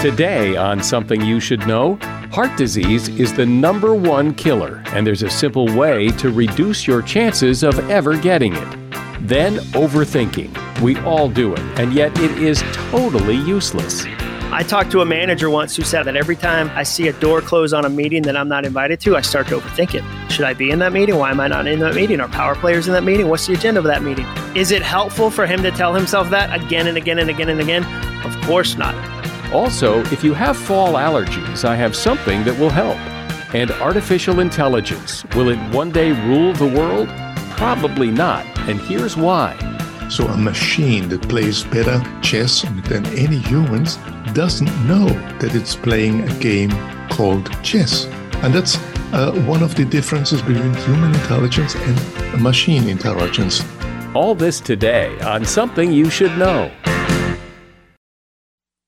Today, on Something You Should Know, heart disease is the number one killer, and there's a simple way to reduce your chances of ever getting it. Then, overthinking. We all do it, and yet it is totally useless. I talked to a manager once who said that every time I see a door close on a meeting that I'm not invited to, I start to overthink it. Should I be in that meeting? Why am I not in that meeting? Are power players in that meeting? What's the agenda of that meeting? Is it helpful for him to tell himself that again and again and again and again? Of course not. Also, if you have fall allergies, I have something that will help. And artificial intelligence, will it one day rule the world? Probably not, and here's why. So a machine that plays better chess than any humans doesn't know that it's playing a game called chess. And that's uh, one of the differences between human intelligence and machine intelligence. All this today on Something You Should Know.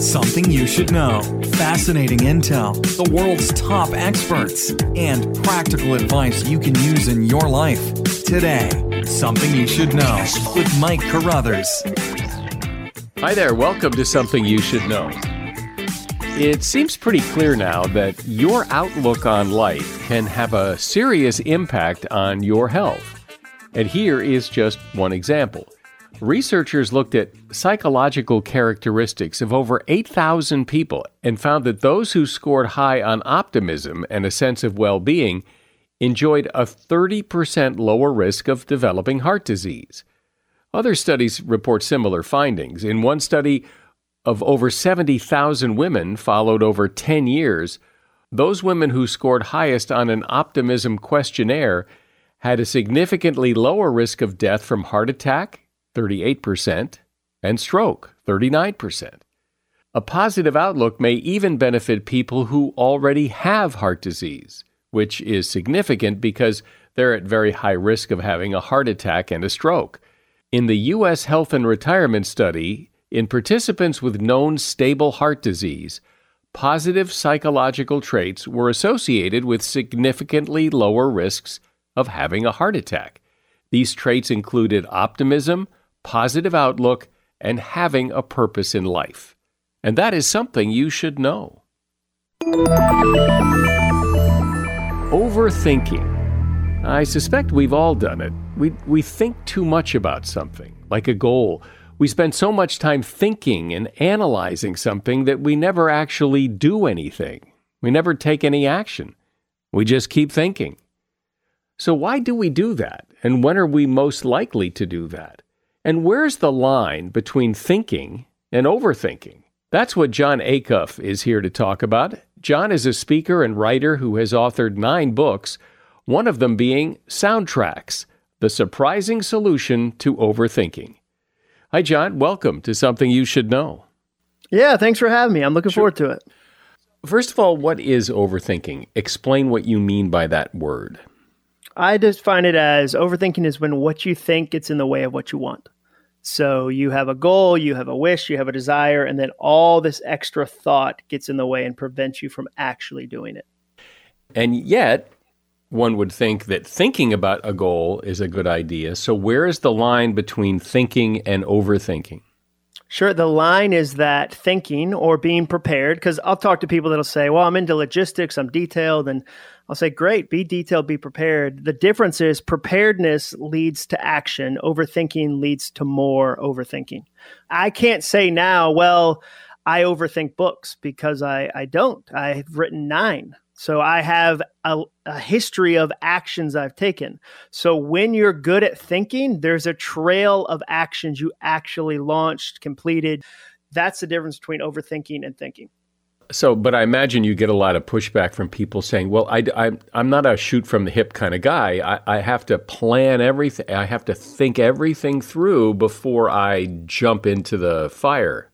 Something you should know. Fascinating intel, the world's top experts, and practical advice you can use in your life. Today, Something You Should Know with Mike Carruthers. Hi there, welcome to Something You Should Know. It seems pretty clear now that your outlook on life can have a serious impact on your health. And here is just one example. Researchers looked at psychological characteristics of over 8,000 people and found that those who scored high on optimism and a sense of well being enjoyed a 30% lower risk of developing heart disease. Other studies report similar findings. In one study of over 70,000 women followed over 10 years, those women who scored highest on an optimism questionnaire had a significantly lower risk of death from heart attack, 38%, and stroke, 39%. A positive outlook may even benefit people who already have heart disease, which is significant because they're at very high risk of having a heart attack and a stroke. In the U.S. Health and Retirement Study, in participants with known stable heart disease, positive psychological traits were associated with significantly lower risks of having a heart attack. These traits included optimism, positive outlook, and having a purpose in life. And that is something you should know. Overthinking. I suspect we've all done it. We, we think too much about something, like a goal. We spend so much time thinking and analyzing something that we never actually do anything. We never take any action. We just keep thinking. So, why do we do that? And when are we most likely to do that? And where's the line between thinking and overthinking? That's what Jon Acuff is here to talk about. Jon is a speaker and writer who has authored nine books, one of them being Soundtracks the surprising solution to overthinking. Hi, Jon. Welcome to Something You Should Know. Yeah, thanks for having me. I'm looking sure. forward to it. First of all, what is overthinking? Explain what you mean by that word. I define it as overthinking is when what you think gets in the way of what you want. So you have a goal, you have a wish, you have a desire, and then all this extra thought gets in the way and prevents you from actually doing it. And yet, one would think that thinking about a goal is a good idea. So, where is the line between thinking and overthinking? Sure. The line is that thinking or being prepared, because I'll talk to people that'll say, well, I'm into logistics, I'm detailed. And I'll say, great, be detailed, be prepared. The difference is preparedness leads to action, overthinking leads to more overthinking. I can't say now, well, I overthink books because I, I don't. I've written nine. So I have a, a, history of actions I've taken. So when you're good at thinking, there's a trail of actions you actually launched, completed. That's the difference between overthinking and thinking. So, but I imagine you get a lot of pushback from people saying, well, I, I, I'm not a shoot from the hip kind of guy. I, I have to plan everything, I have to think everything through before I jump into the fire.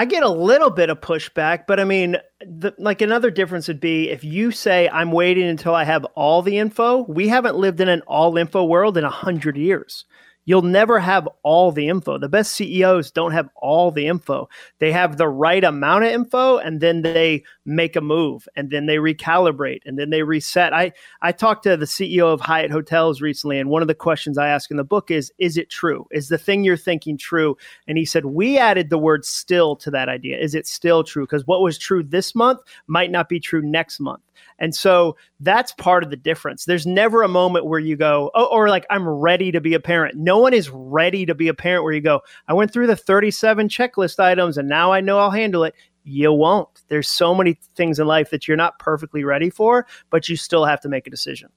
I get a little bit of pushback, but I mean, the, like another difference would be if you say I'm waiting until I have all the info. We haven't lived in an all info world in a hundred years. You'll never have all the info. The best CEOs don't have all the info. They have the right amount of info and then they make a move and then they recalibrate and then they reset. I, I talked to the CEO of Hyatt Hotels recently, and one of the questions I ask in the book is Is it true? Is the thing you're thinking true? And he said, We added the word still to that idea. Is it still true? Because what was true this month might not be true next month. And so that's part of the difference. There's never a moment where you go, oh, or like, I'm ready to be a parent. No one is ready to be a parent where you go, I went through the 37 checklist items and now I know I'll handle it. You won't. There's so many things in life that you're not perfectly ready for, but you still have to make a decision.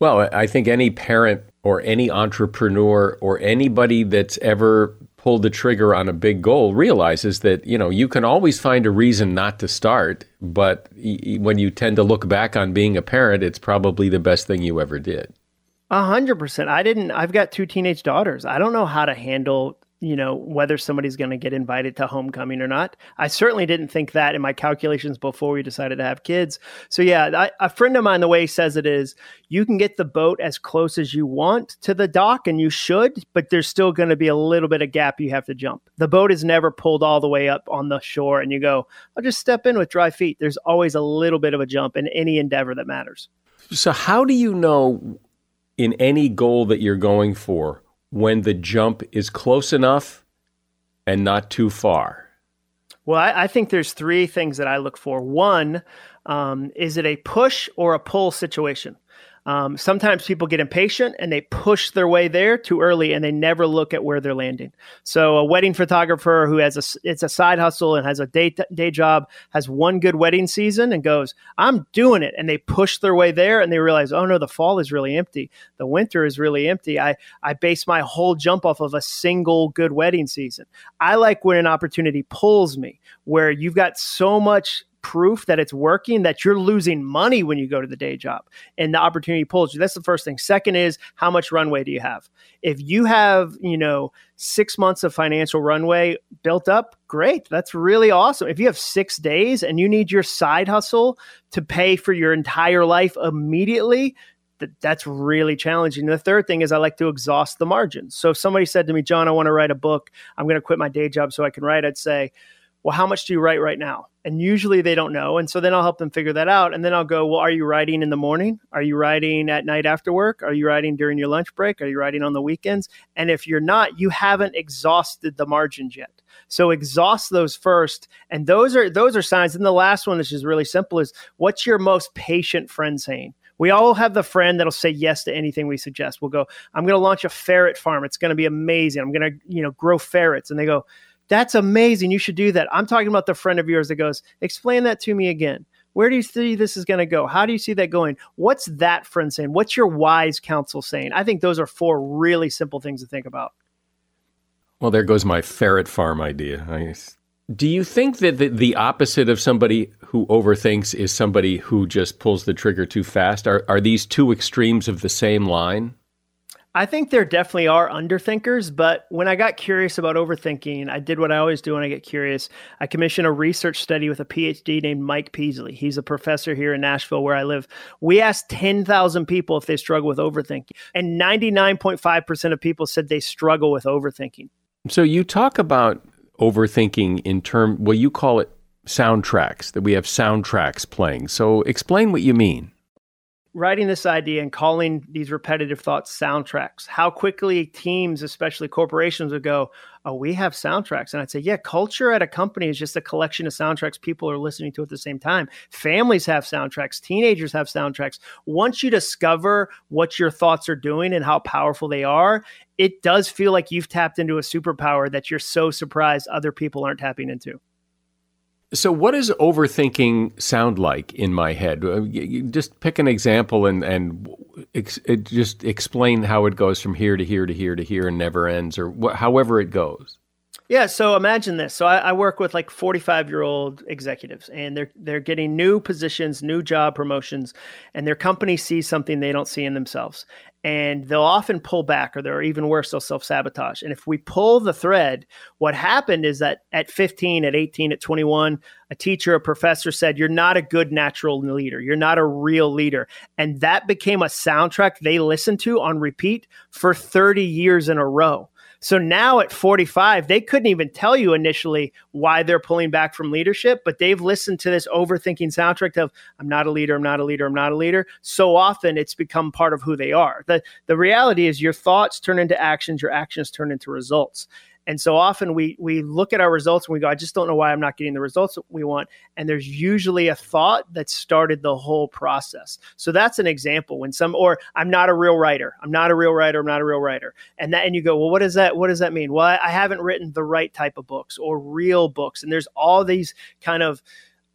Well, I think any parent or any entrepreneur or anybody that's ever pulled the trigger on a big goal realizes that you know you can always find a reason not to start but when you tend to look back on being a parent it's probably the best thing you ever did a hundred percent i didn't i've got two teenage daughters i don't know how to handle you know whether somebody's going to get invited to homecoming or not. I certainly didn't think that in my calculations before we decided to have kids. So yeah I, a friend of mine the way he says it is you can get the boat as close as you want to the dock and you should but there's still going to be a little bit of gap you have to jump. The boat is never pulled all the way up on the shore and you go i'll just step in with dry feet there's always a little bit of a jump in any endeavor that matters. So how do you know in any goal that you're going for when the jump is close enough and not too far? Well, I, I think there's three things that I look for. One, um, is it a push or a pull situation? Um, sometimes people get impatient and they push their way there too early and they never look at where they're landing. So a wedding photographer who has a it's a side hustle and has a day day job has one good wedding season and goes, "I'm doing it." And they push their way there and they realize, "Oh no, the fall is really empty. The winter is really empty. I I base my whole jump off of a single good wedding season." I like when an opportunity pulls me where you've got so much proof that it's working that you're losing money when you go to the day job and the opportunity pulls you. That's the first thing. Second is how much runway do you have? If you have, you know, six months of financial runway built up, great. That's really awesome. If you have six days and you need your side hustle to pay for your entire life immediately, that's really challenging. And the third thing is I like to exhaust the margins. So if somebody said to me, Jon, I want to write a book, I'm going to quit my day job so I can write, I'd say, well, how much do you write right now? And usually they don't know. And so then I'll help them figure that out. And then I'll go, well, are you writing in the morning? Are you writing at night after work? Are you writing during your lunch break? Are you writing on the weekends? And if you're not, you haven't exhausted the margins yet. So exhaust those first. And those are those are signs. And the last one, which is really simple, is what's your most patient friend saying? We all have the friend that'll say yes to anything we suggest. We'll go, I'm going to launch a ferret farm. It's going to be amazing. I'm going to, you know, grow ferrets. And they go, that's amazing. You should do that. I'm talking about the friend of yours that goes, explain that to me again. Where do you see this is going to go? How do you see that going? What's that friend saying? What's your wise counsel saying? I think those are four really simple things to think about. Well, there goes my ferret farm idea. I, do you think that the, the opposite of somebody who overthinks is somebody who just pulls the trigger too fast? Are, are these two extremes of the same line? I think there definitely are underthinkers, but when I got curious about overthinking, I did what I always do when I get curious. I commissioned a research study with a PhD named Mike Peasley. He's a professor here in Nashville where I live. We asked 10,000 people if they struggle with overthinking, and 99.5% of people said they struggle with overthinking. So you talk about overthinking in term well you call it soundtracks that we have soundtracks playing. So explain what you mean writing this idea and calling these repetitive thoughts soundtracks, how quickly teams, especially corporations, would go, Oh, we have soundtracks. And I'd say, Yeah, culture at a company is just a collection of soundtracks people are listening to at the same time. Families have soundtracks, teenagers have soundtracks. Once you discover what your thoughts are doing and how powerful they are, it does feel like you've tapped into a superpower that you're so surprised other people aren't tapping into. So, what does overthinking sound like in my head? Uh, just pick an example and and ex- just explain how it goes from here to here to here to here and never ends, or wh- however it goes. Yeah, so imagine this. So I, I work with like 45 year old executives, and they're they're getting new positions, new job promotions, and their company sees something they don't see in themselves, and they'll often pull back or they're even worse they'll self-sabotage. And if we pull the thread what happened is that at 15 at 18 at 21 a teacher a professor said you're not a good natural leader. You're not a real leader. And that became a soundtrack they listened to on repeat for 30 years in a row so now at 45, they couldn't even tell you initially why they're pulling back from leadership, but they've listened to this overthinking soundtrack of I'm not a leader, I'm not a leader, I'm not a leader. So often it's become part of who they are. The the reality is your thoughts turn into actions, your actions turn into results. And so often we we look at our results and we go, I just don't know why I'm not getting the results we want. And there's usually a thought that started the whole process. So that's an example when some or I'm not a real writer. I'm not a real writer. I'm not a real writer. And that and you go, well, what does that what does that mean? Well, I, I haven't written the right type of books or real books. And there's all these kind of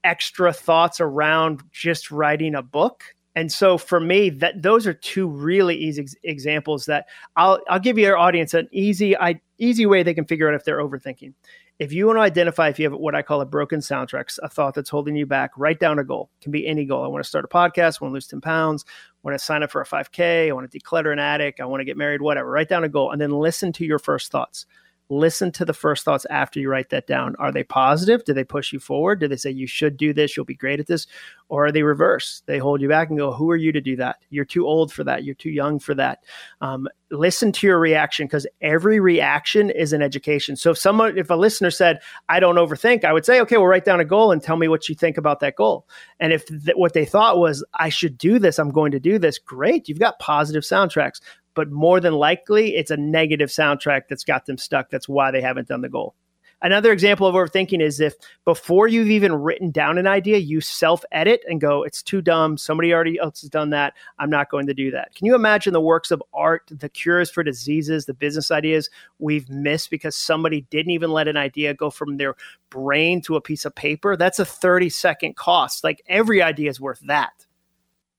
extra thoughts around just writing a book and so for me, that those are two really easy ex- examples that I'll I'll give your audience an easy I, easy way they can figure out if they're overthinking. If you want to identify if you have what I call a broken soundtrack, a thought that's holding you back, write down a goal. It can be any goal. I want to start a podcast, I want to lose 10 pounds, I want to sign up for a 5K, I want to declutter an attic, I want to get married, whatever. Write down a goal and then listen to your first thoughts listen to the first thoughts after you write that down. Are they positive? Do they push you forward? Do they say you should do this? You'll be great at this? Or are they reverse? They hold you back and go, Who are you to do that? You're too old for that. You're too young for that. Um, listen to your reaction because every reaction is an education. So if someone, if a listener said, I don't overthink, I would say, Okay, well, write down a goal and tell me what you think about that goal. And if th- what they thought was, I should do this, I'm going to do this, great. You've got positive soundtracks but more than likely it's a negative soundtrack that's got them stuck. That's why they haven't done the goal. Another example of overthinking is if before you've even written down an idea, you self edit and go, it's too dumb. Somebody already else has done that. I'm not going to do that. Can you imagine the works of art, the cures for diseases, the business ideas we've missed because somebody didn't even let an idea go from their brain to a piece of paper? That's a 30 second cost. Like every idea is worth that.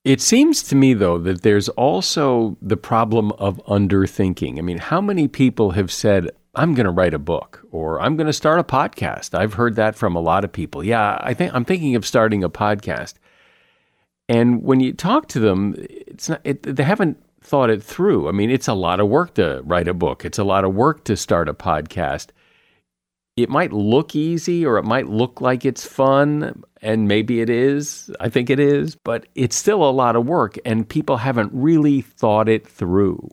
It seems to me, though, that there's also the problem of underthinking. I mean, how many people have said, I'm going to write a book or I'm going to start a podcast? I've heard that from a lot of people. Yeah, I think I'm thinking of starting a podcast. And when you talk to them, it's not, it, they haven't thought it through. I mean, it's a lot of work to write a book, it's a lot of work to start a podcast it might look easy or it might look like it's fun, and maybe it is. I think it is, but it's still a lot of work, and people haven't really thought it through.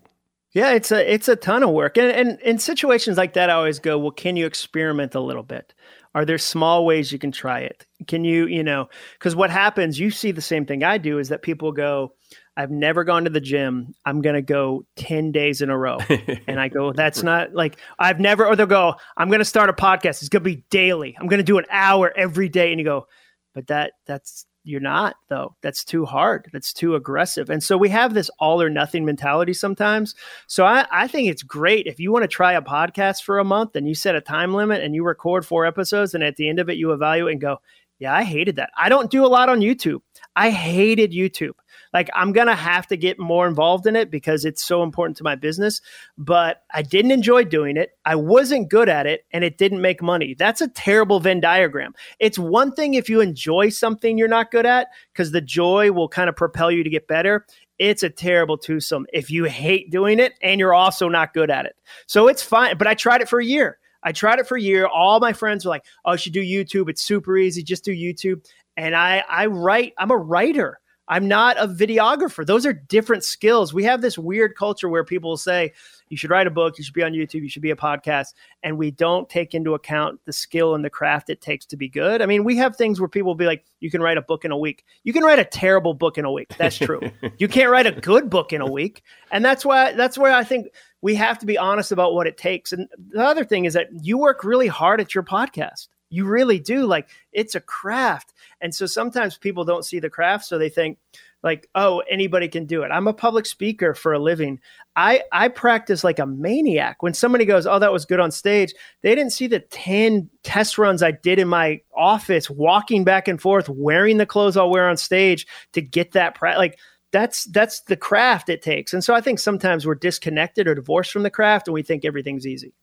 Yeah, it's a it's a ton of work, and and in situations like that, I always go, well, can you experiment a little bit? Are there small ways you can try it? Can you, you know, because what happens, you see the same thing I do, is that people go, I've never gone to the gym. I'm going to go 10 days in a row. and I go, that's not like, I've never, or they'll go, I'm going to start a podcast. It's going to be daily. I'm going to do an hour every day. And you go, but that, that's, you're not though. That's too hard. That's too aggressive. And so we have this all or nothing mentality sometimes. So I, I think it's great if you want to try a podcast for a month and you set a time limit and you record four episodes and at the end of it you evaluate and go, Yeah, I hated that. I don't do a lot on YouTube. I hated YouTube. Like I'm going to have to get more involved in it because it's so important to my business, but I didn't enjoy doing it. I wasn't good at it and it didn't make money. That's a terrible Venn diagram. It's one thing if you enjoy something you're not good at because the joy will kind of propel you to get better it's a terrible twosome if you hate doing it and you're also not good at it. So it's fine. But I tried it for a year. I tried it for a year. All my friends were like, "Oh, you should do YouTube. It's super easy. Just do YouTube." And I, I write. I'm a writer. I'm not a videographer. Those are different skills. We have this weird culture where people say, you should write a book, you should be on YouTube, you should be a podcast. And we don't take into account the skill and the craft it takes to be good. I mean, we have things where people will be like, you can write a book in a week. You can write a terrible book in a week. That's true. you can't write a good book in a week. And that's why that's where I think we have to be honest about what it takes. And the other thing is that you work really hard at your podcast. You really do. Like it's a craft. And so sometimes people don't see the craft. So they think, like, oh, anybody can do it. I'm a public speaker for a living. I I practice like a maniac. When somebody goes, "Oh, that was good on stage," they didn't see the 10 test runs I did in my office walking back and forth wearing the clothes I'll wear on stage to get that pra- like that's that's the craft it takes. And so I think sometimes we're disconnected or divorced from the craft and we think everything's easy.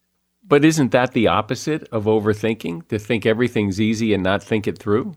But isn't that the opposite of overthinking? To think everything's easy and not think it through?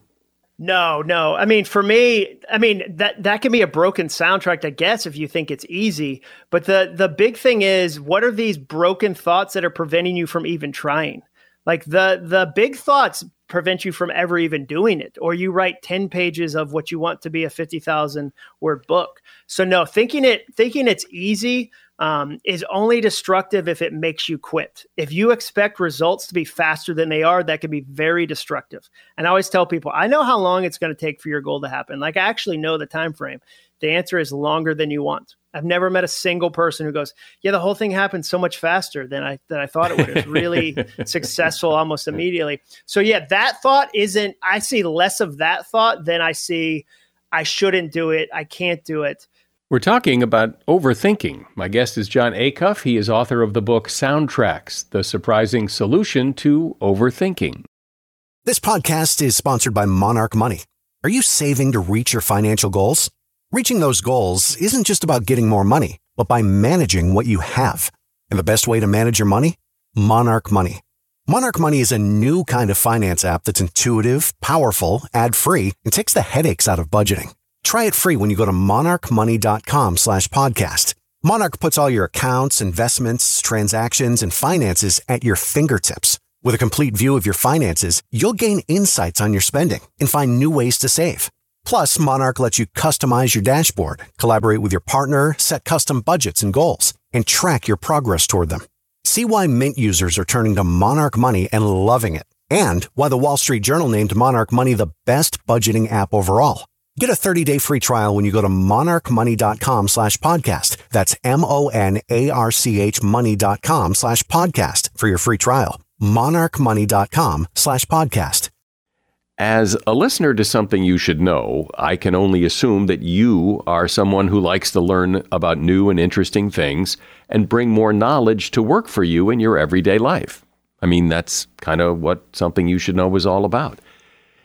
No, no. I mean, for me, I mean that that can be a broken soundtrack, I guess, if you think it's easy. But the the big thing is, what are these broken thoughts that are preventing you from even trying? Like the the big thoughts prevent you from ever even doing it, or you write ten pages of what you want to be a fifty thousand word book. So no, thinking it thinking it's easy um, is only destructive if it makes you quit. If you expect results to be faster than they are, that can be very destructive. And I always tell people, I know how long it's going to take for your goal to happen. Like I actually know the time frame. The answer is longer than you want. I've never met a single person who goes, "Yeah, the whole thing happened so much faster than I than I thought it would." It was really successful almost immediately. So yeah, that thought isn't. I see less of that thought than I see. I shouldn't do it. I can't do it. We're talking about overthinking. My guest is Jon Acuff. He is author of the book Soundtracks The Surprising Solution to Overthinking. This podcast is sponsored by Monarch Money. Are you saving to reach your financial goals? Reaching those goals isn't just about getting more money, but by managing what you have. And the best way to manage your money? Monarch Money. Monarch Money is a new kind of finance app that's intuitive, powerful, ad free, and takes the headaches out of budgeting. Try it free when you go to monarchmoney.com slash podcast. Monarch puts all your accounts, investments, transactions, and finances at your fingertips. With a complete view of your finances, you'll gain insights on your spending and find new ways to save. Plus, Monarch lets you customize your dashboard, collaborate with your partner, set custom budgets and goals, and track your progress toward them. See why Mint users are turning to Monarch Money and loving it, and why the Wall Street Journal named Monarch Money the best budgeting app overall. Get a 30-day free trial when you go to monarchmoney.com slash podcast. That's M-O-N-A-R-C-H money.com slash podcast for your free trial. monarchmoney.com slash podcast. As a listener to something you should know, I can only assume that you are someone who likes to learn about new and interesting things and bring more knowledge to work for you in your everyday life. I mean, that's kind of what something you should know is all about.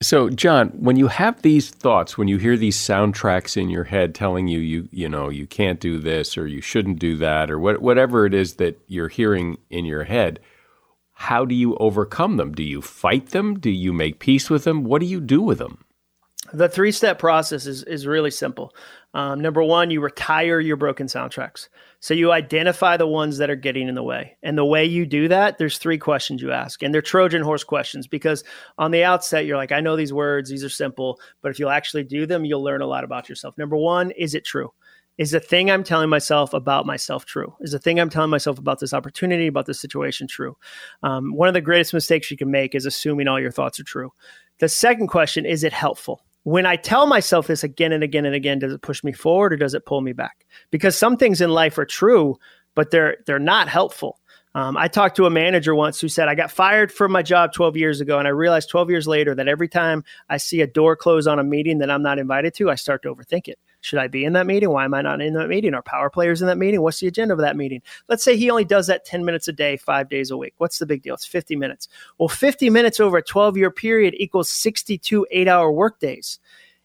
So, Jon, when you have these thoughts, when you hear these soundtracks in your head telling you you you know you can't do this or you shouldn't do that or what, whatever it is that you're hearing in your head, how do you overcome them? Do you fight them? Do you make peace with them? What do you do with them? The three step process is, is really simple. Um, number one, you retire your broken soundtracks. So you identify the ones that are getting in the way. And the way you do that, there's three questions you ask. And they're Trojan horse questions because on the outset, you're like, I know these words, these are simple, but if you'll actually do them, you'll learn a lot about yourself. Number one, is it true? Is the thing I'm telling myself about myself true? Is the thing I'm telling myself about this opportunity, about this situation true? Um, one of the greatest mistakes you can make is assuming all your thoughts are true. The second question, is it helpful? When I tell myself this again and again and again, does it push me forward or does it pull me back? Because some things in life are true, but they're they're not helpful. Um, I talked to a manager once who said, I got fired from my job 12 years ago, and I realized 12 years later that every time I see a door close on a meeting that I'm not invited to, I start to overthink it. Should I be in that meeting? Why am I not in that meeting? Are power players in that meeting? What's the agenda of that meeting? Let's say he only does that 10 minutes a day, five days a week. What's the big deal? It's 50 minutes. Well, 50 minutes over a 12 year period equals 62 eight hour workdays.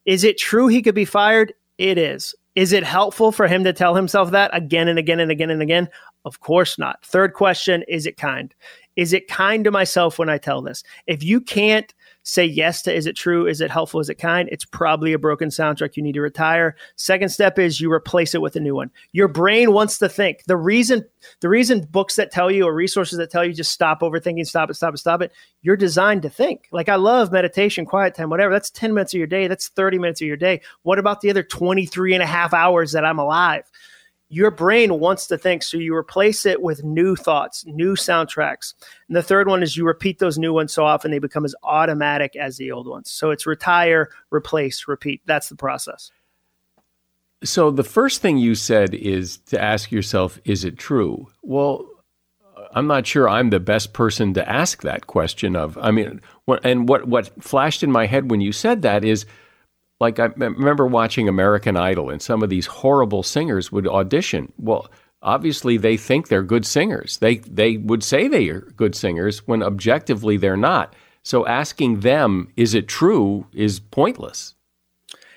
Is it true he could be fired? It is. Is it helpful for him to tell himself that again and again and again and again? Of course not. Third question Is it kind? Is it kind to myself when I tell this? If you can't say yes to is it true? Is it helpful? Is it kind? It's probably a broken soundtrack you need to retire. Second step is you replace it with a new one. Your brain wants to think. The reason the reason books that tell you or resources that tell you just stop overthinking, stop it, stop it, stop it, you're designed to think. Like I love meditation, quiet time, whatever. That's 10 minutes of your day. That's 30 minutes of your day. What about the other 23 and a half hours that I'm alive? Your brain wants to think. So you replace it with new thoughts, new soundtracks. And the third one is you repeat those new ones so often they become as automatic as the old ones. So it's retire, replace, repeat. That's the process. So the first thing you said is to ask yourself, is it true? Well, I'm not sure I'm the best person to ask that question of. I mean, and what what flashed in my head when you said that is like I remember watching American Idol, and some of these horrible singers would audition. Well, obviously they think they're good singers. They they would say they are good singers when objectively they're not. So asking them, is it true, is pointless.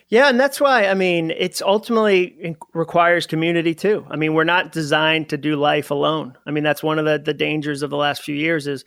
Yeah, and that's why I mean it's ultimately requires community too. I mean, we're not designed to do life alone. I mean, that's one of the the dangers of the last few years is,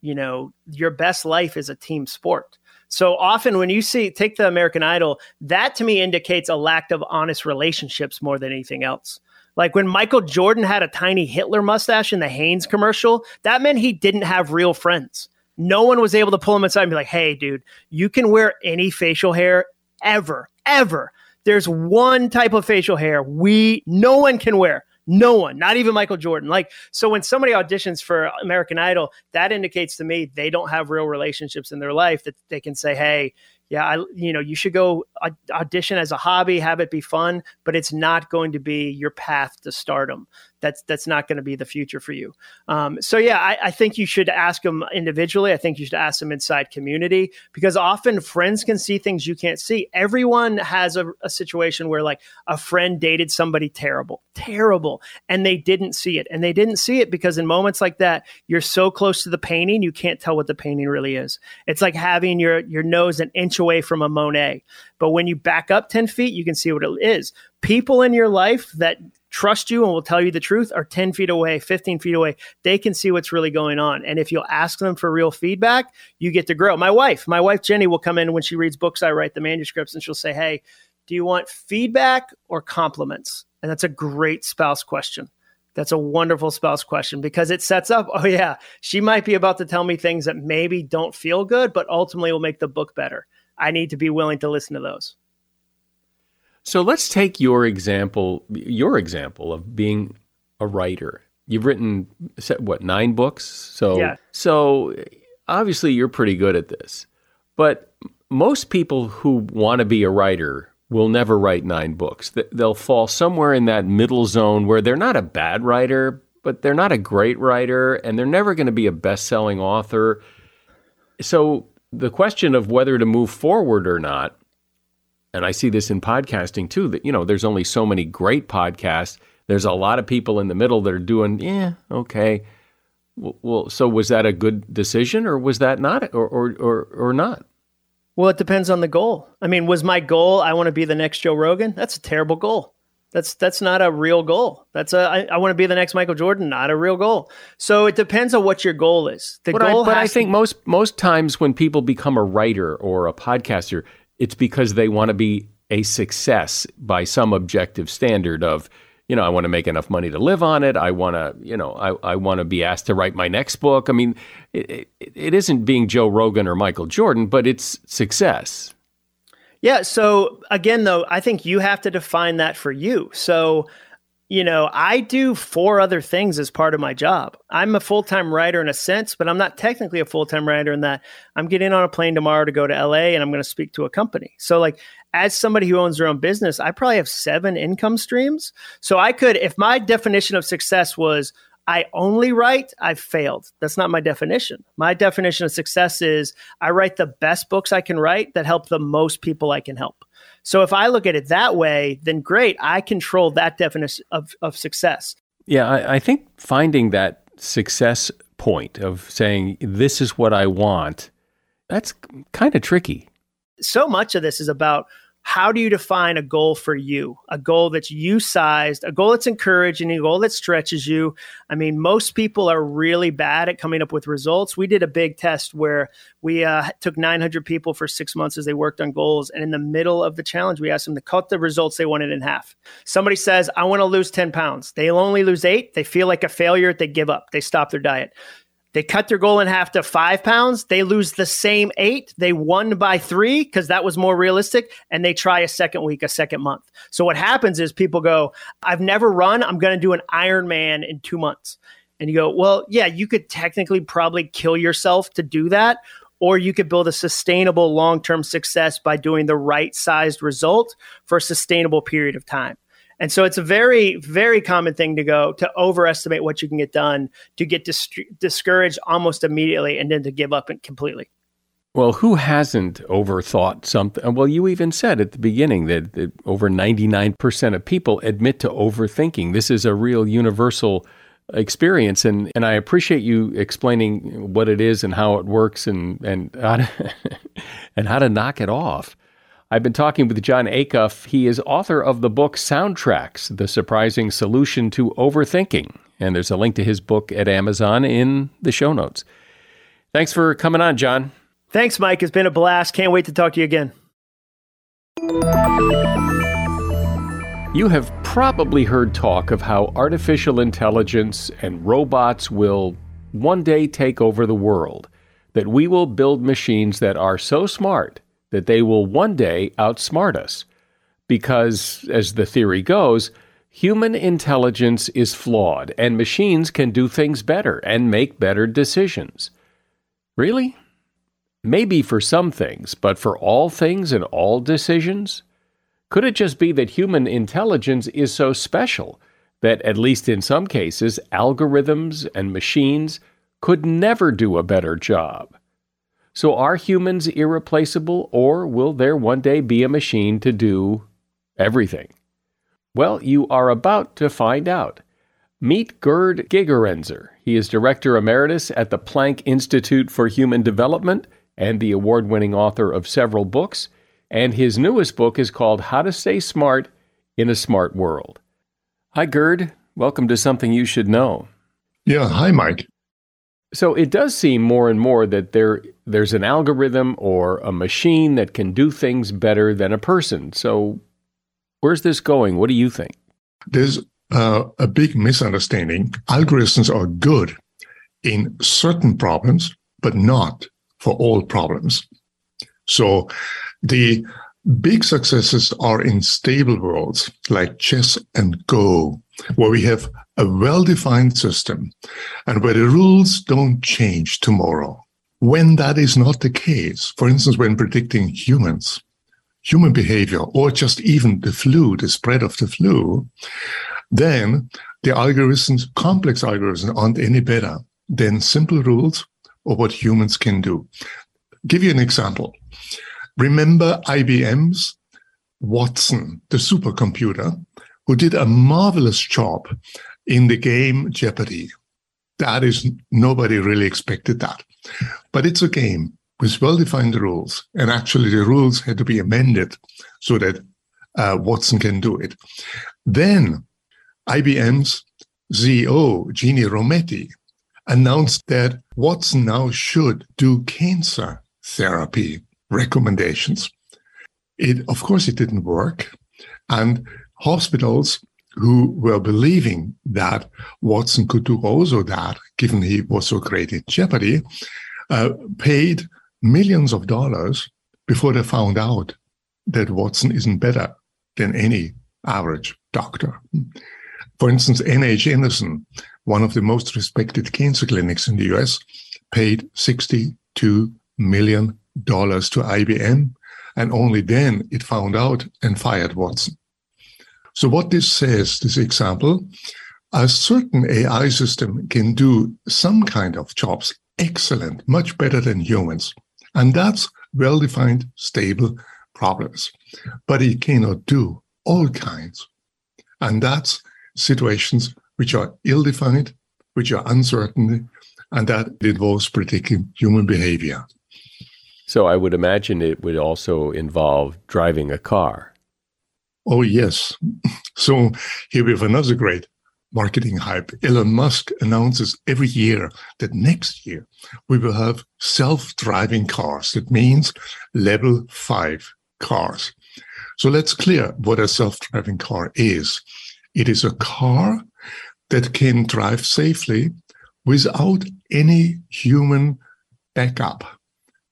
you know, your best life is a team sport. So often when you see take the American Idol, that to me indicates a lack of honest relationships more than anything else. Like when Michael Jordan had a tiny Hitler mustache in the Hanes commercial, that meant he didn't have real friends. No one was able to pull him aside and be like, hey, dude, you can wear any facial hair ever, ever. There's one type of facial hair we no one can wear. No one, not even Michael Jordan. Like, so when somebody auditions for American Idol, that indicates to me they don't have real relationships in their life that they can say, hey, yeah, I, you know, you should go audition as a hobby, have it be fun, but it's not going to be your path to stardom that's that's not going to be the future for you. Um, so yeah, I, I, think you should ask them individually. I think you should ask them inside community because often friends can see things you can't see. Everyone has a, a situation where like a friend dated somebody terrible, terrible, and they didn't see it, and they didn't see it because in moments like that, you're so close to the painting, you can't tell what the painting really is. It's like having your your nose an inch away from a Monet, but when you back up ten feet, you can see what it is. People in your life that trust you and will tell you the truth are 10 feet away, 15 feet away. They can see what's really going on. And if you'll ask them for real feedback, you get to grow. My wife, my wife Jenny will come in when she reads books I write, the manuscripts, and she'll say, Hey, do you want feedback or compliments? And that's a great spouse question. That's a wonderful spouse question because it sets up, oh, yeah, she might be about to tell me things that maybe don't feel good, but ultimately will make the book better. I need to be willing to listen to those. So let's take your example, your example of being a writer. You've written what nine books, so yeah. so obviously you're pretty good at this. But most people who want to be a writer will never write nine books. They'll fall somewhere in that middle zone where they're not a bad writer, but they're not a great writer, and they're never going to be a best-selling author. So the question of whether to move forward or not and I see this in podcasting too, that, you know, there's only so many great podcasts. There's a lot of people in the middle that are doing, yeah, okay. Well, so was that a good decision or was that not, or, or, or, or not? Well, it depends on the goal. I mean, was my goal, I want to be the next Joe Rogan? That's a terrible goal. That's that's not a real goal. That's a I, I want to be the next Michael Jordan, not a real goal. So it depends on what your goal is. The but goal, I, but I think to, most most times when people become a writer or a podcaster, it's because they want to be a success by some objective standard of, you know, I want to make enough money to live on it. I want to, you know, I, I want to be asked to write my next book. I mean, it, it, it isn't being Joe Rogan or Michael Jordan, but it's success. Yeah. So again, though, I think you have to define that for you. So, you know, I do four other things as part of my job. I'm a full time writer in a sense, but I'm not technically a full time writer in that I'm getting on a plane tomorrow to go to LA and I'm going to speak to a company. So, like, as somebody who owns their own business, I probably have seven income streams. So, I could, if my definition of success was I only write, I've failed. That's not my definition. My definition of success is I write the best books I can write that help the most people I can help. So if I look at it that way, then great, I control that definition of, of success. Yeah, I, I think finding that success point of saying, this is what I want, that's kind of tricky. So much of this is about how do you define a goal for you? A goal that's you sized, a goal that's encouraging, a goal that stretches you. I mean, most people are really bad at coming up with results. We did a big test where we uh, took 900 people for six months as they worked on goals. And in the middle of the challenge, we asked them to cut the results they wanted in half. Somebody says, I want to lose 10 pounds. They'll only lose eight. They feel like a failure. They give up. They stop their diet. They cut their goal in half to five pounds. They lose the same eight. They won by three because that was more realistic. And they try a second week, a second month. So what happens is people go, I've never run. I'm going to do an Ironman in two months. And you go, well, yeah, you could technically probably kill yourself to do that. Or you could build a sustainable long term success by doing the right sized result for a sustainable period of time. And so it's a very, very common thing to go to overestimate what you can get done, to get dis- discouraged almost immediately, and then to give up completely. Well, who hasn't overthought something? Well, you even said at the beginning that, that over 99% of people admit to overthinking. This is a real universal experience and and I appreciate you explaining what it is and how it works and and how to, and how to knock it off. I've been talking with Jon Acuff. He is author of the book Soundtracks The Surprising Solution to Overthinking. And there's a link to his book at Amazon in the show notes. Thanks for coming on, Jon. Thanks, Mike. It's been a blast. Can't wait to talk to you again. You have probably heard talk of how artificial intelligence and robots will one day take over the world, that we will build machines that are so smart that they will one day outsmart us. Because, as the theory goes, human intelligence is flawed and machines can do things better and make better decisions. Really? Maybe for some things, but for all things and all decisions? Could it just be that human intelligence is so special that, at least in some cases, algorithms and machines could never do a better job? So are humans irreplaceable, or will there one day be a machine to do everything? Well, you are about to find out. Meet Gerd Gigerenzer. He is Director Emeritus at the Planck Institute for Human Development and the award winning author of several books. And his newest book is called How to Stay Smart in a Smart World. Hi, Gerd. Welcome to Something You Should Know. Yeah. Hi, Mike. So it does seem more and more that there there's an algorithm or a machine that can do things better than a person. So where's this going? What do you think? There's uh, a big misunderstanding. Algorithms are good in certain problems, but not for all problems. So the big successes are in stable worlds like chess and Go, where we have a well-defined system and where the rules don't change tomorrow. When that is not the case, for instance, when predicting humans, human behavior, or just even the flu, the spread of the flu, then the algorithms, complex algorithms aren't any better than simple rules or what humans can do. Give you an example. Remember IBM's Watson, the supercomputer, who did a marvelous job in the game Jeopardy. That is, nobody really expected that. But it's a game with well defined rules. And actually, the rules had to be amended so that uh, Watson can do it. Then IBM's CEO, Ginni Rometty, announced that Watson now should do cancer therapy recommendations. it, of course, it didn't work. And hospitals who were believing that Watson could do also that, given he was so great in Jeopardy, uh, paid millions of dollars before they found out that Watson isn't better than any average doctor. For instance, MD Anderson, one of the most respected cancer clinics in the US, paid $62 million to IBM, and only then it found out and fired Watson. So what this says, this example, a certain AI system can do some kind of jobs excellent, much better than humans. And that's well-defined, stable problems. But it cannot do all kinds. And that's situations which are ill-defined, which are uncertain, and that involves predicting human behavior. So I would imagine it would also involve driving a car. Oh, yes. So here we have another great marketing hype. Elon Musk announces every year that next year we will have self driving cars. That means level five cars. So let's clear what a self driving car is. It is a car that can drive safely without any human backup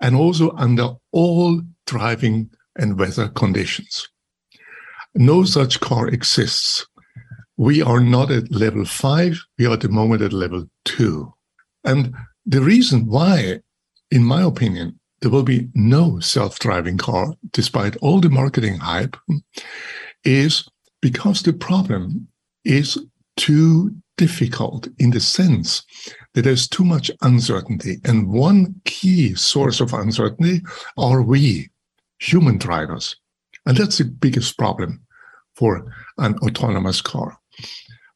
and also under all driving and weather conditions. No such car exists. We are not at level five. We are at the moment at level two. And the reason why, in my opinion, there will be no self-driving car, despite all the marketing hype, is because the problem is too difficult in the sense that there's too much uncertainty. And one key source of uncertainty are we, human drivers. And that's the biggest problem for an autonomous car.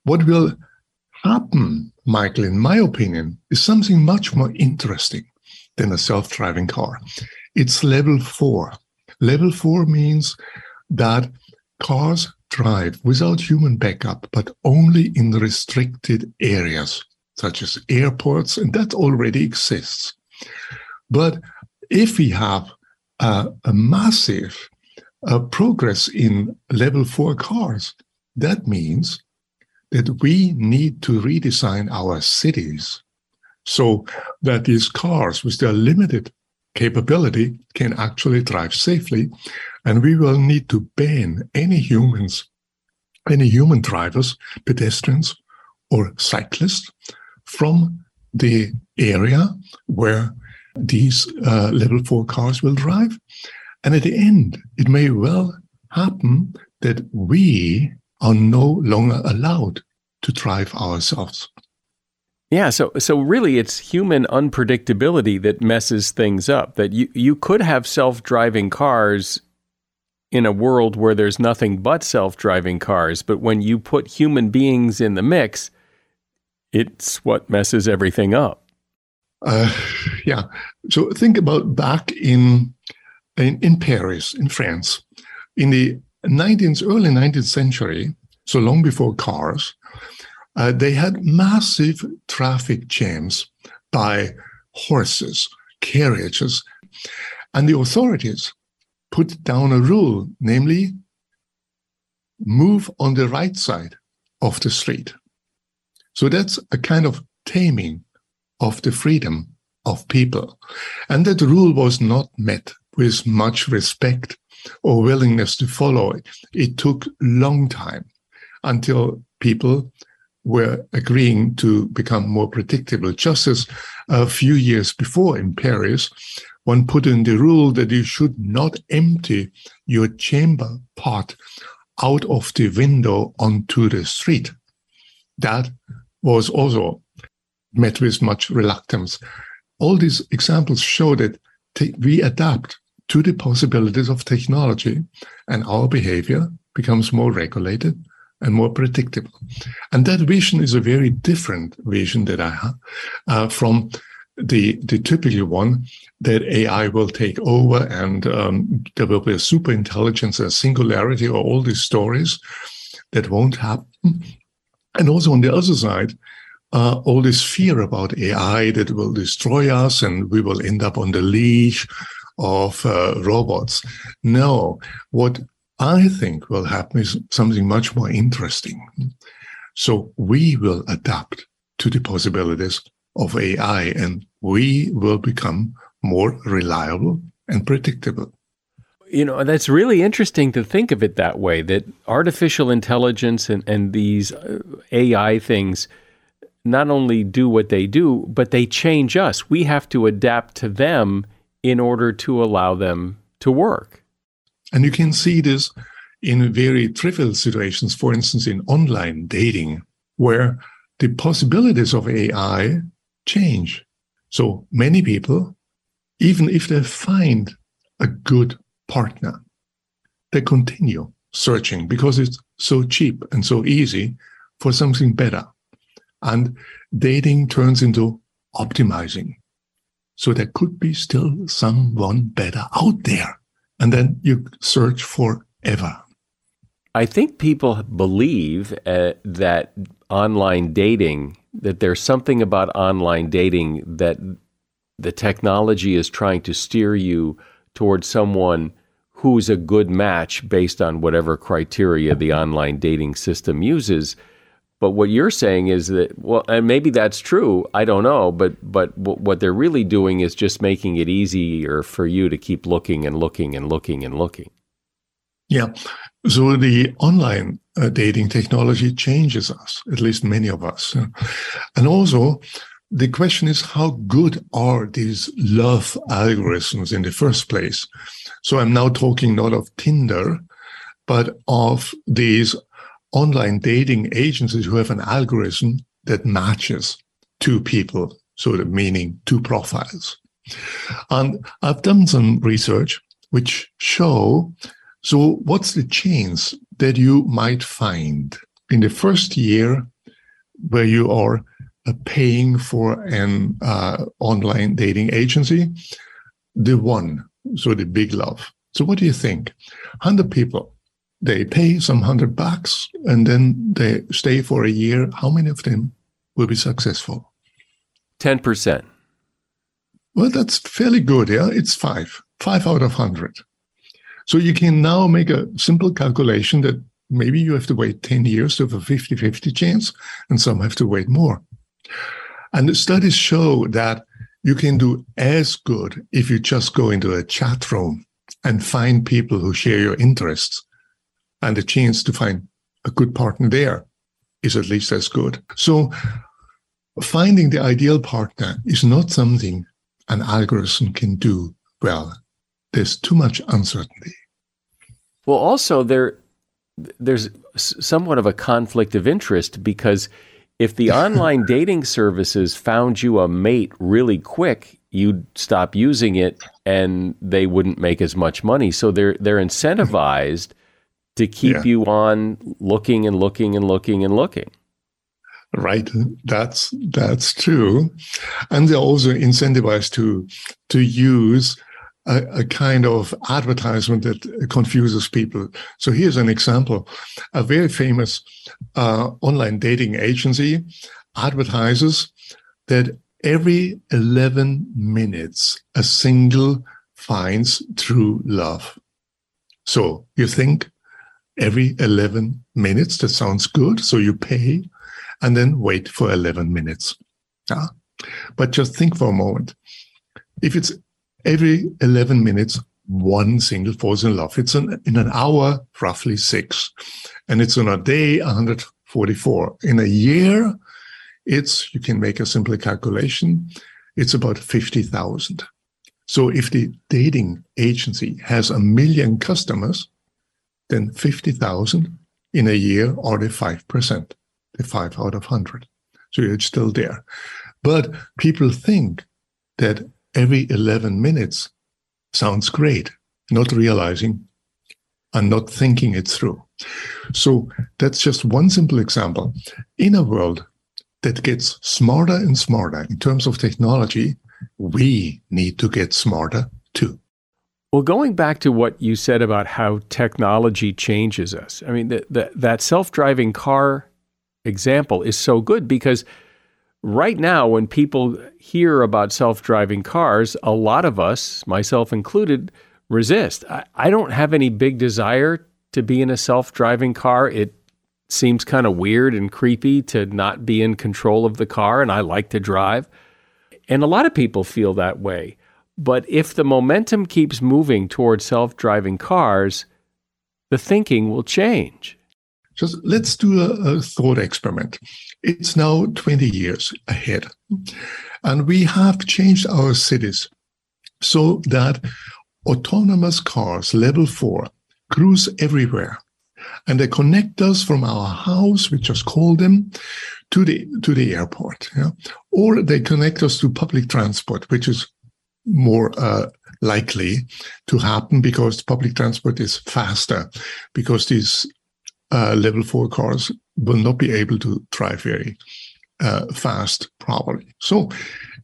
What will happen, Michael, in my opinion, is something much more interesting than a self driving car. It's level four. Level four means that cars drive without human backup, but only in restricted areas, such as airports, and that already exists. But if we have a, a massive uh, progress in level four cars, that means that we need to redesign our cities so that these cars with their limited capability can actually drive safely. And we will need to ban any humans, any human drivers, pedestrians, or cyclists from the area where these uh, level four cars will drive. And at the end, it may well happen that we are no longer allowed to drive ourselves. Yeah, so so really it's human unpredictability that messes things up. That you, you could have self-driving cars in a world where there's nothing but self-driving cars, but when you put human beings in the mix, it's what messes everything up. Uh, yeah. So think about back in, in in Paris, in France, in the 19th, early 19th century, so long before cars, uh, they had massive traffic jams by horses, carriages, and the authorities put down a rule, namely, move on the right side of the street. So that's a kind of taming of the freedom of people. And that rule was not met with much respect or willingness to follow it. It took long time until people were agreeing to become more predictable. Just as a few years before in Paris, one put in the rule that you should not empty your chamber pot out of the window onto the street. That was also met with much reluctance. All these examples show that we adapt to the possibilities of technology and our behavior becomes more regulated and more predictable. And that vision is a very different vision that I have uh, from the the typical one that AI will take over and um, there will be a super intelligence, a singularity, or all these stories that won't happen. And also on the other side, uh, all this fear about AI that will destroy us and we will end up on the leash of uh, robots. No, what I think will happen is something much more interesting. So we will adapt to the possibilities of AI and we will become more reliable and predictable. You know, that's really interesting to think of it that way that artificial intelligence and, and these uh, AI things not only do what they do, but they change us. We have to adapt to them in order to allow them to work. And you can see this in very trivial situations, for instance, in online dating, where the possibilities of AI change. So many people, even if they find a good partner, they continue searching because it's so cheap and so easy for something better. And dating turns into optimizing. So there could be still someone better out there. And then you search forever. I think people believe uh, that online dating, that there's something about online dating that the technology is trying to steer you towards someone who's a good match based on whatever criteria the online dating system uses. But what you're saying is that, well, and maybe that's true. I don't know, but but what they're really doing is just making it easier for you to keep looking and looking and looking and looking. Yeah, so the online uh, dating technology changes us, at least many of us. And also, the question is how good are these love algorithms in the first place? So I'm now talking not of Tinder, but of these online dating agencies who have an algorithm that matches two people, so the meaning two profiles. And I've done some research which show so, what's the chance that you might find in the first year where you are uh, paying for an uh, online dating agency? The one, so the big love. So, what do you think? 100 people, they pay some 100 bucks and then they stay for a year. How many of them will be successful? 10%. Well, that's fairly good. Yeah, it's five, five out of 100. So you can now make a simple calculation that maybe you have to wait 10 years to have a 50 50 chance, and some have to wait more. And the studies show that you can do as good if you just go into a chat room and find people who share your interests. And the chance to find a good partner there is at least as good. So finding the ideal partner is not something an algorithm can do well there's too much uncertainty. Well, also there there's somewhat of a conflict of interest because if the online dating services found you a mate really quick, you'd stop using it and they wouldn't make as much money. So they're they're incentivized to keep yeah. you on looking and looking and looking and looking. Right, that's that's true, and they're also incentivized to to use a, a, kind of advertisement that confuses people. So here's an example. A very famous uh, online dating agency advertises that every 11 minutes, a single finds true love. So you think every 11 minutes, that sounds good. So you pay and then wait for 11 minutes. Yeah. But just think for a moment. If it's every 11 minutes, one single falls in love. It's an, in an hour, roughly six. And it's on a day, 144. In a year, it's, you can make a simple calculation, it's about 50,000. So if the dating agency has a million customers, then 50,000 in a year are the 5%, the 5 out of 100. So it's still there. But people think that every 11 minutes sounds great, not realizing and not thinking it through. So that's just one simple example. In a world that gets smarter and smarter in terms of technology, we need to get smarter too. Well, going back to what you said about how technology changes us, I mean, the, the, that self driving car example is so good because right now, when people hear about self driving cars, a lot of us, myself included, resist. I, I don't have any big desire to be in a self driving car. It seems kind of weird and creepy to not be in control of the car, and I like to drive. And a lot of people feel that way. But if the momentum keeps moving towards self driving cars, the thinking will change. Just let's do a, a, thought experiment. It's now 20 years ahead, and we have changed our cities so that autonomous cars, level four, cruise everywhere. And they connect us from our house, we just call them, to the to the airport. Yeah? Or they connect us to public transport, which is more uh, likely to happen because public transport is faster because these uh, level four cars will not be able to drive very uh, fast, probably. So,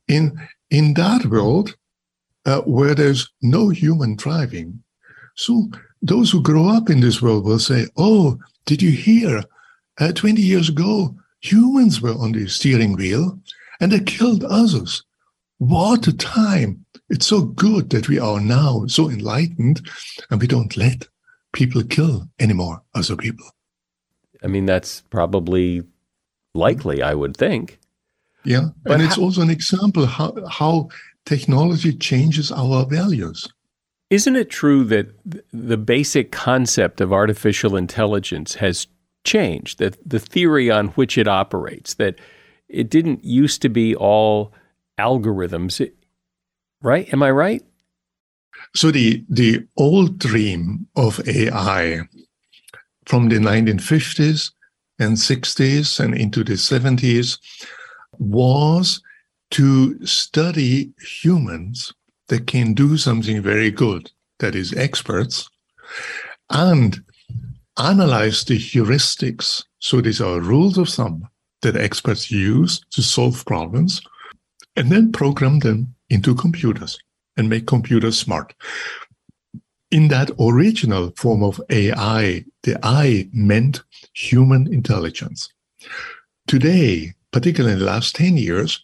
in in that world uh, where there's no human driving, so those who grow up in this world will say, "Oh, did you hear? Uh, Twenty years ago, humans were on the steering wheel, and they killed others. What a time! It's so good that we are now so enlightened, and we don't let people kill anymore other people." I mean, that's probably likely, I would think. Yeah. But and it's ha- also an example how, how technology changes our values. Isn't it true that the basic concept of artificial intelligence has changed? That the theory on which it operates, that it didn't used to be all algorithms, right? Am I right? So the the old dream of AI from the 1950s and 60s and into the 70s was to study humans that can do something very good, that is, experts, and analyze the heuristics. So these are rules of thumb that experts use to solve problems, and then program them into computers and make computers smart in that original form of AI, the I meant human intelligence. Today, particularly in the last 10 years,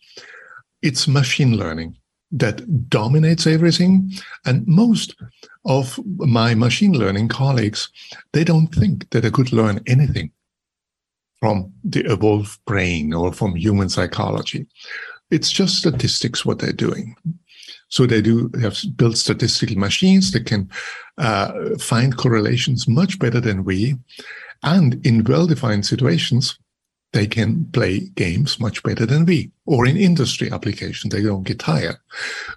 it's machine learning that dominates everything. And most of my machine learning colleagues, they don't think that they could learn anything from the evolved brain or from human psychology. It's just statistics what they're doing. So they do they have built statistical machines that can uh, find correlations much better than we. And in well-defined situations, they can play games much better than we. Or in industry applications, they don't get tired.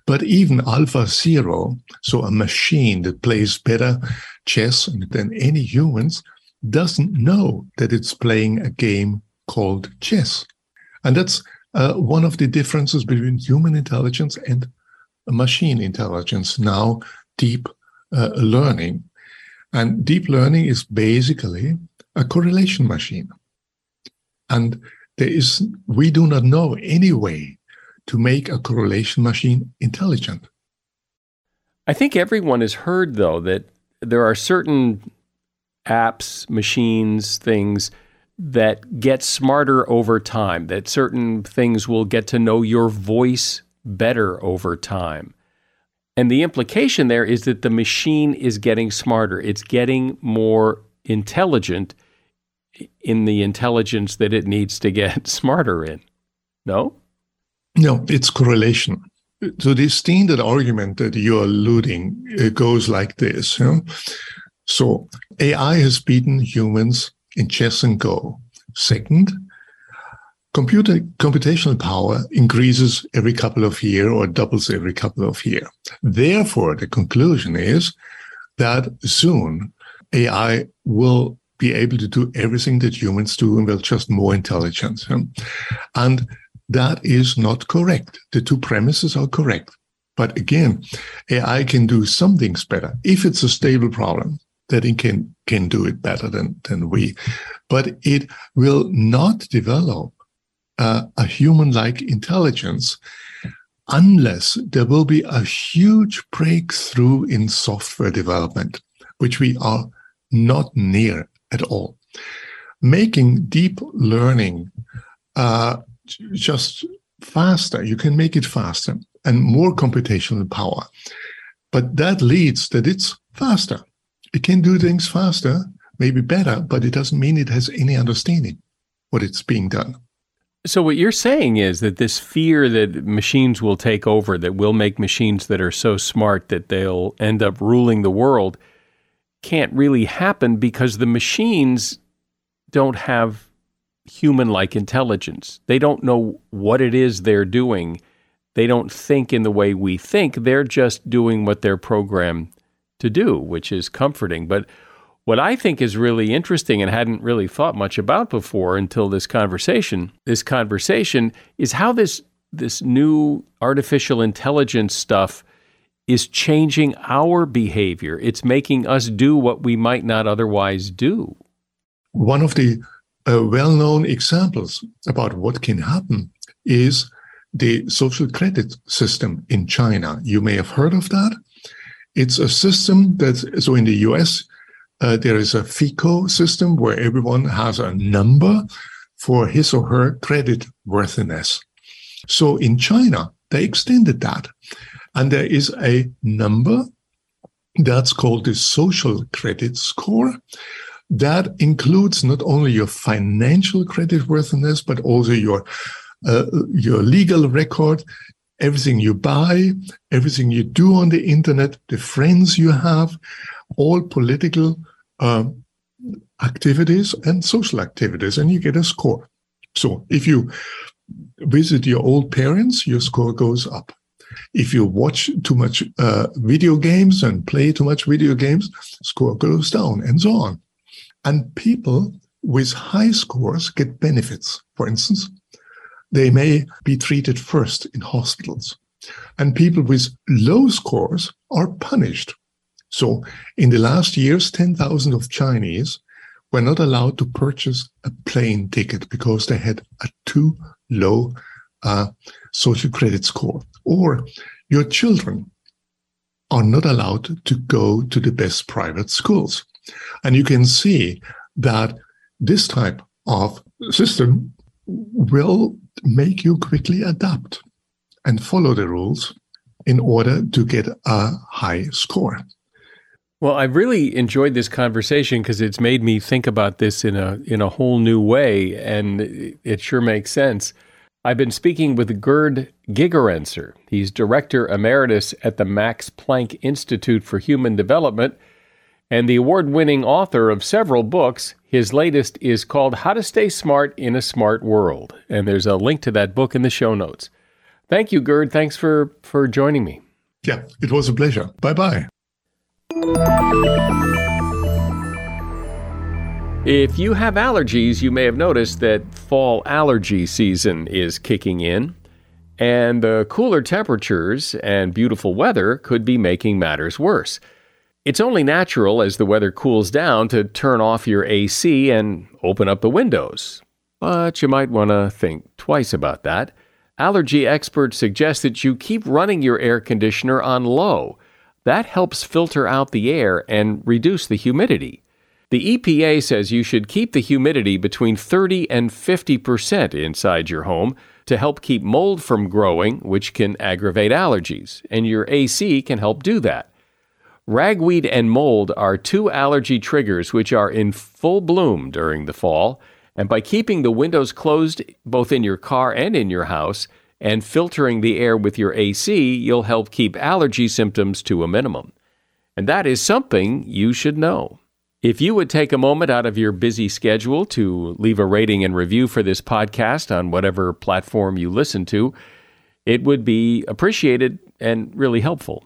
But even Alpha Zero, so a machine that plays better chess than any humans, doesn't know that it's playing a game called chess. And that's uh, one of the differences between human intelligence and machine intelligence, now deep uh, learning. And deep learning is basically a correlation machine. And there is, we do not know any way to make a correlation machine intelligent. I think everyone has heard, though, that there are certain apps, machines, things that get smarter over time, that certain things will get to know your voice better over time. And the implication there is that the machine is getting smarter, it's getting more intelligent in the intelligence that it needs to get smarter in. No? No, it's correlation. So the standard argument that you're alluding it goes like this. You know? So AI has beaten humans in chess and Go. Second, computer computational power increases every couple of year or doubles every couple of year. Therefore, the conclusion is that soon AI will be able to do everything that humans do and with just more intelligence. Hmm? And that is not correct. The two premises are correct. But again, AI can do some things better if it's a stable problem that it can can do it better than than we. But it will not develop uh, a human like intelligence unless there will be a huge breakthrough in software development, which we are not near at all. Making deep learning uh, just faster. You can make it faster and more computational power. But that leads that it's faster. It can do things faster, maybe better, but it doesn't mean it has any understanding what it's being done. So what you're saying is that this fear that machines will take over, that we'll make machines that are so smart that they'll end up ruling the world, can't really happen because the machines don't have human like intelligence. They don't know what it is they're doing. They don't think in the way we think. They're just doing what they're programmed to do, which is comforting. But what I think is really interesting and hadn't really thought much about before until this conversation, this conversation is how this this new artificial intelligence stuff is changing our behavior. It's making us do what we might not otherwise do. One of the uh, well-known examples about what can happen is the social credit system in China. You may have heard of that. It's a system that so in the US uh, there is a FICO system where everyone has a number for his or her credit worthiness. So in China, they extended that. And there is a number that's called the social credit score. That includes not only your financial credit worthiness, but also your uh, your legal record, everything you buy, everything you do on the internet, the friends you have, all political um, activities and social activities, and you get a score. So if you visit your old parents, your score goes up. If you watch too much uh, video games and play too much video games, score goes down, and so on. And people with high scores get benefits. For instance, they may be treated first in hospitals. And people with low scores are punished so in the last years, 10,000 of Chinese were not allowed to purchase a plane ticket because they had a too low uh, social credit score. Or your children are not allowed to go to the best private schools. And you can see that this type of system will make you quickly adapt and follow the rules in order to get a high score. Well, I really enjoyed this conversation because it's made me think about this in a in a whole new way, and it sure makes sense. I've been speaking with Gerd Gigerenzer. He's director emeritus at the Max Planck Institute for Human Development and the award-winning author of several books. His latest is called How to Stay Smart in a Smart World, and there's a link to that book in the show notes. Thank you, Gerd. Thanks for for joining me. Yeah, it was a pleasure. Bye bye. If you have allergies, you may have noticed that fall allergy season is kicking in, and the cooler temperatures and beautiful weather could be making matters worse. It's only natural as the weather cools down to turn off your AC and open up the windows. But you might want to think twice about that. Allergy experts suggest that you keep running your air conditioner on low that helps filter out the air and reduce the humidity. The EPA says you should keep the humidity between 30 and 50% inside your home to help keep mold from growing, which can aggravate allergies, and your AC can help do that. Ragweed and mold are two allergy triggers which are in full bloom during the fall, and by keeping the windows closed both in your car and in your house, and filtering the air with your AC, you'll help keep allergy symptoms to a minimum. And that is something you should know. If you would take a moment out of your busy schedule to leave a rating and review for this podcast on whatever platform you listen to, it would be appreciated and really helpful.